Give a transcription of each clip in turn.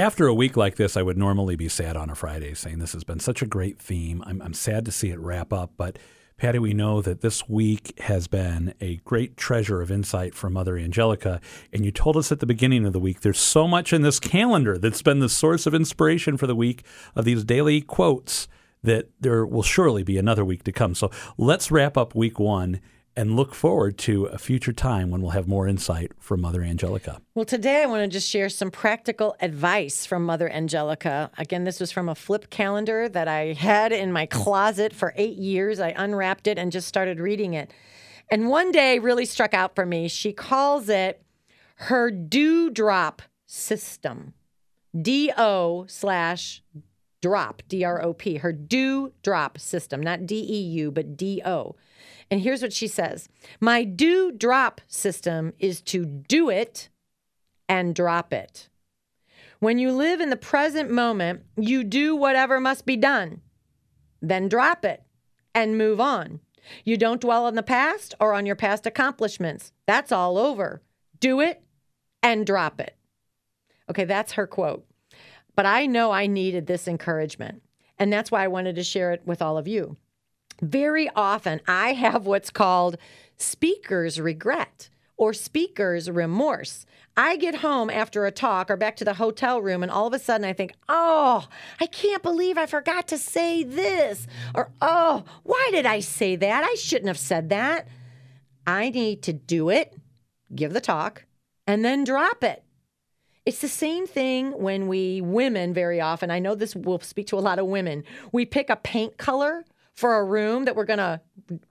After a week like this, I would normally be sad on a Friday saying this has been such a great theme. I'm, I'm sad to see it wrap up, but Patty, we know that this week has been a great treasure of insight from Mother Angelica. And you told us at the beginning of the week there's so much in this calendar that's been the source of inspiration for the week of these daily quotes that there will surely be another week to come. So let's wrap up week one and look forward to a future time when we'll have more insight from Mother Angelica. Well, today I want to just share some practical advice from Mother Angelica. Again, this was from a flip calendar that I had in my closet for eight years. I unwrapped it and just started reading it. And one day really struck out for me. She calls it her do drop system. D O slash drop, D R O P, her do drop system, not D E U, but D O. And here's what she says My do drop system is to do it and drop it. When you live in the present moment, you do whatever must be done, then drop it and move on. You don't dwell on the past or on your past accomplishments. That's all over. Do it and drop it. Okay, that's her quote. But I know I needed this encouragement. And that's why I wanted to share it with all of you. Very often, I have what's called speaker's regret or speaker's remorse. I get home after a talk or back to the hotel room, and all of a sudden I think, oh, I can't believe I forgot to say this. Or, oh, why did I say that? I shouldn't have said that. I need to do it, give the talk, and then drop it. It's the same thing when we women very often, I know this will speak to a lot of women, we pick a paint color for a room that we're going to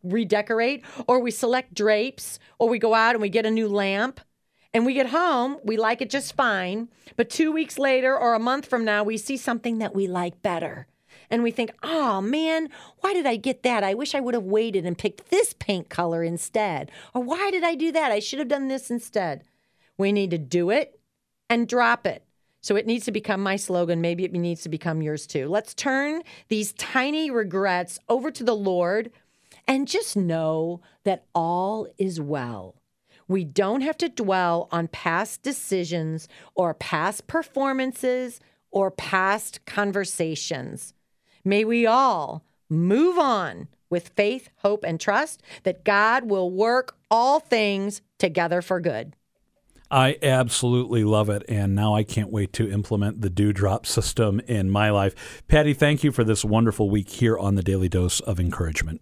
redecorate, or we select drapes, or we go out and we get a new lamp. And we get home, we like it just fine. But two weeks later or a month from now, we see something that we like better. And we think, oh man, why did I get that? I wish I would have waited and picked this paint color instead. Or why did I do that? I should have done this instead. We need to do it and drop it. So it needs to become my slogan. Maybe it needs to become yours too. Let's turn these tiny regrets over to the Lord and just know that all is well. We don't have to dwell on past decisions or past performances or past conversations. May we all move on with faith, hope, and trust that God will work all things together for good. I absolutely love it. And now I can't wait to implement the do drop system in my life. Patty, thank you for this wonderful week here on the Daily Dose of Encouragement.